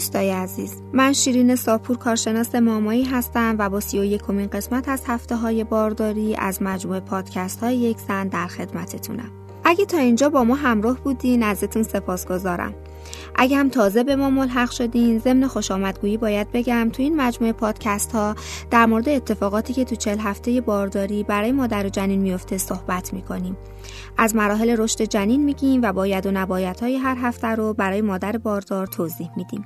دوستای عزیز من شیرین ساپور کارشناس مامایی هستم و با سی و یکمین قسمت از هفته های بارداری از مجموعه پادکست های یک زن در خدمتتونم. اگه تا اینجا با ما همراه بودین ازتون سپاسگزارم اگه هم تازه به ما ملحق شدین ضمن خوش آمدگویی باید بگم تو این مجموعه پادکست ها در مورد اتفاقاتی که تو چل هفته بارداری برای مادر و جنین میفته صحبت می‌کنیم. از مراحل رشد جنین میگیم و باید و نباید های هر هفته رو برای مادر باردار توضیح میدیم.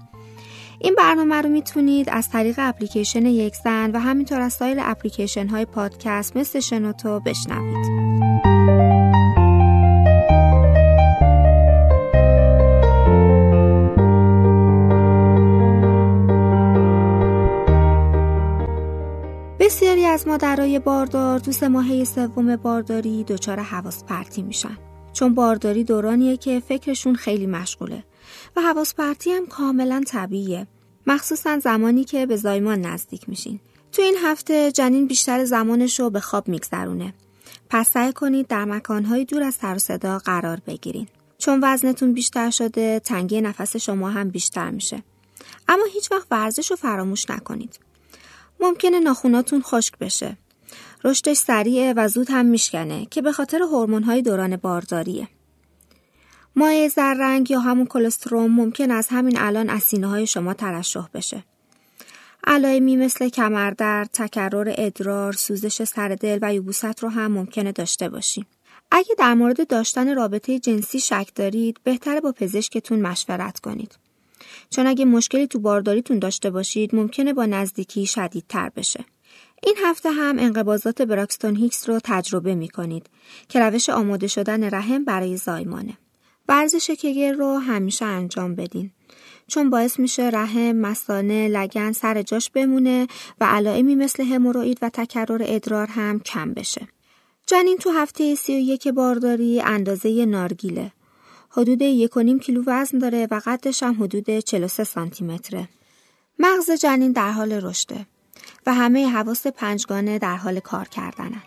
این برنامه رو می‌تونید از طریق اپلیکیشن یک زن و همینطور از سایر اپلیکیشن های پادکست مثل شنوتو بشنوید. بسیاری از مادرای باردار تو سه ماهه سوم بارداری دچار حواس پرتی میشن چون بارداری دورانیه که فکرشون خیلی مشغوله و حواس پرتی هم کاملا طبیعیه. مخصوصا زمانی که به زایمان نزدیک میشین. تو این هفته جنین بیشتر زمانش رو به خواب میگذرونه. پس سعی کنید در مکانهای دور از سر صدا قرار بگیرین. چون وزنتون بیشتر شده تنگی نفس شما هم بیشتر میشه. اما هیچ وقت ورزش رو فراموش نکنید. ممکنه ناخوناتون خشک بشه. رشدش سریعه و زود هم میشکنه که به خاطر های دوران بارداریه. مایع زررنگ یا همون کلستروم ممکن از همین الان از سینه های شما ترشح بشه. علائمی مثل کمردرد، تکرر ادرار، سوزش سر دل و یبوست رو هم ممکنه داشته باشیم. اگه در مورد داشتن رابطه جنسی شک دارید، بهتره با پزشکتون مشورت کنید. چون اگه مشکلی تو بارداریتون داشته باشید ممکنه با نزدیکی شدیدتر بشه. این هفته هم انقباضات براکستون هیکس رو تجربه می کنید که روش آماده شدن رحم برای زایمانه. ورزش کگر رو همیشه انجام بدین. چون باعث میشه رحم، مسانه، لگن سر جاش بمونه و علائمی مثل هموروئید و تکرر ادرار هم کم بشه. جنین تو هفته سی و یک بارداری اندازه نارگیله حدود 1.5 کیلو وزن داره و قدش هم حدود 43 سانتی متره. مغز جنین در حال رشده و همه حواس پنجگانه در حال کار کردنن.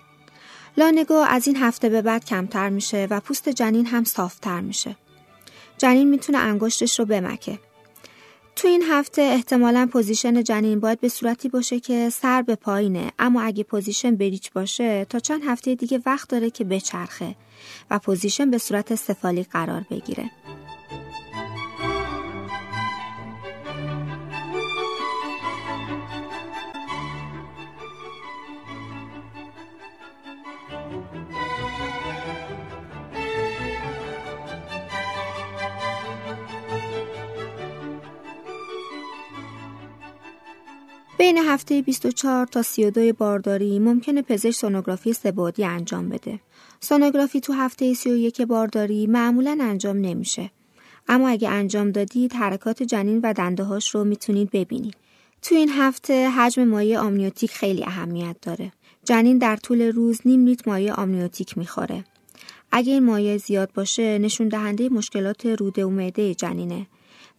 lanugo از این هفته به بعد کمتر میشه و پوست جنین هم صافتر میشه. جنین می‌تونه انگشتش رو بمکه. تو این هفته احتمالا position جنین باید به صورتی باشه که سر به پایینه اما اگه position breech باشه تا چند هفته دیگه وقت داره که بچرخه و position به صورت cephalic قرار بگیره. بین هفته 24 تا 32 بارداری ممکنه پزشک سونوگرافی سبودی انجام بده. سونوگرافی تو هفته 31 بارداری معمولا انجام نمیشه. اما اگه انجام دادید حرکات جنین و دنده هاش رو می‌تونید ببینید. تو این هفته حجم مایع آمنیوتیک خیلی اهمیت داره. جنین در طول روز نیم لیتر مایع آمنیوتیک می‌خوره. اگه این مایع زیاد باشه نشون دهنده مشکلات روده و معده جنینه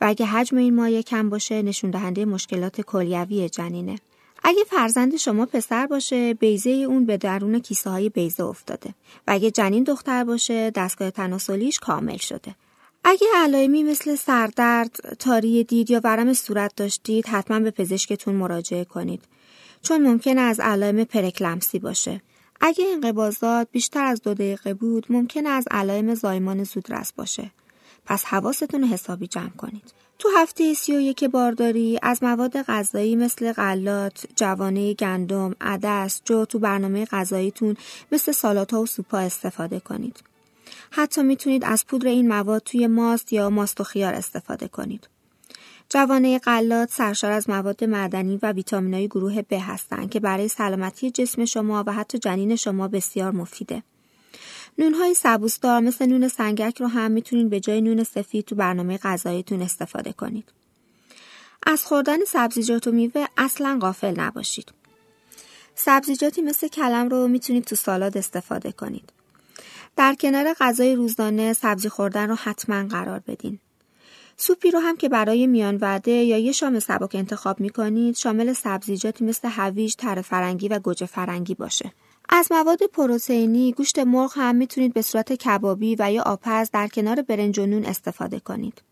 و اگه حجم این مایع کم باشه نشون دهنده مشکلات کلیوی جنینه. اگه فرزند شما پسر باشه بیزه اون به درون کیسه های بیزه افتاده و اگه جنین دختر باشه دستگاه تناسلیش کامل شده. اگه علائمی مثل سردرد، تاری دید یا ورم صورت داشتید حتما به پزشکتون مراجعه کنید چون ممکن از علائم پرکلمسی باشه. اگه انقباضات بیشتر از دو دقیقه بود ممکن از علائم زایمان زودرس باشه. پس حواستون حسابی جمع کنید. تو هفته سی و یک بارداری از مواد غذایی مثل غلات، جوانه گندم، عدس، جو تو برنامه غذاییتون مثل سالات ها و سوپا استفاده کنید. حتی می‌تونید از پودر این مواد توی ماست یا ماست و خیار استفاده کنید. جوانه غلات سرشار از مواد معدنی و ویتامینای گروه ب هستند که برای سلامتی جسم شما و حتی جنین شما بسیار مفیده. نونهای سبوسدار مثل نون سنگک رو هم می‌تونید به جای نون سفید تو برنامه غذاییتون استفاده کنید. از خوردن سبزیجات و میوه اصلا غافل نباشید. سبزیجاتی مثل کلم رو می‌تونید تو سالاد استفاده کنید. در کنار غذای روزانه سبزی خوردن رو حتما قرار بدین. سوپی رو هم که برای میان وعده یا یه شام سبک انتخاب می‌کنید شامل سبزیجاتی مثل هویج، تر فرنگی و گوجه فرنگی باشه. از مواد پروتئینی گوشت مرغ هم می‌تونید به صورت کبابی و یا آپز در کنار برنج و نون استفاده کنید.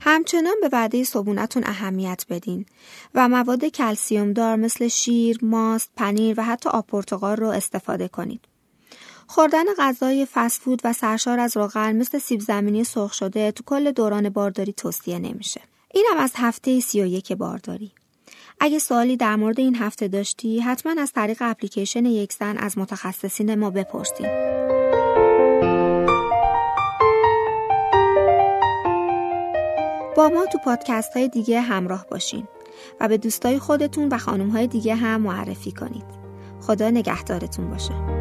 همچنان به وعده صبونتون اهمیت بدین و مواد کلسیوم دار مثل شیر، ماست، پنیر و حتی آب پرتقال رو استفاده کنید. خوردن غذای فسفود و سرشار از روغن مثل سیب زمینی سرخ شده تو کل دوران بارداری توصیه نمیشه. اینم از هفته 31 بارداری. اگه سوالی در مورد این هفته داشتی حتما از طریق اپلیکیشن یکسن از متخصصین ما بپرسید. با ما تو پادکست های دیگه همراه باشین و به دوستای خودتون و خانم های دیگه هم معرفی کنید. خدا نگهدارتون باشه.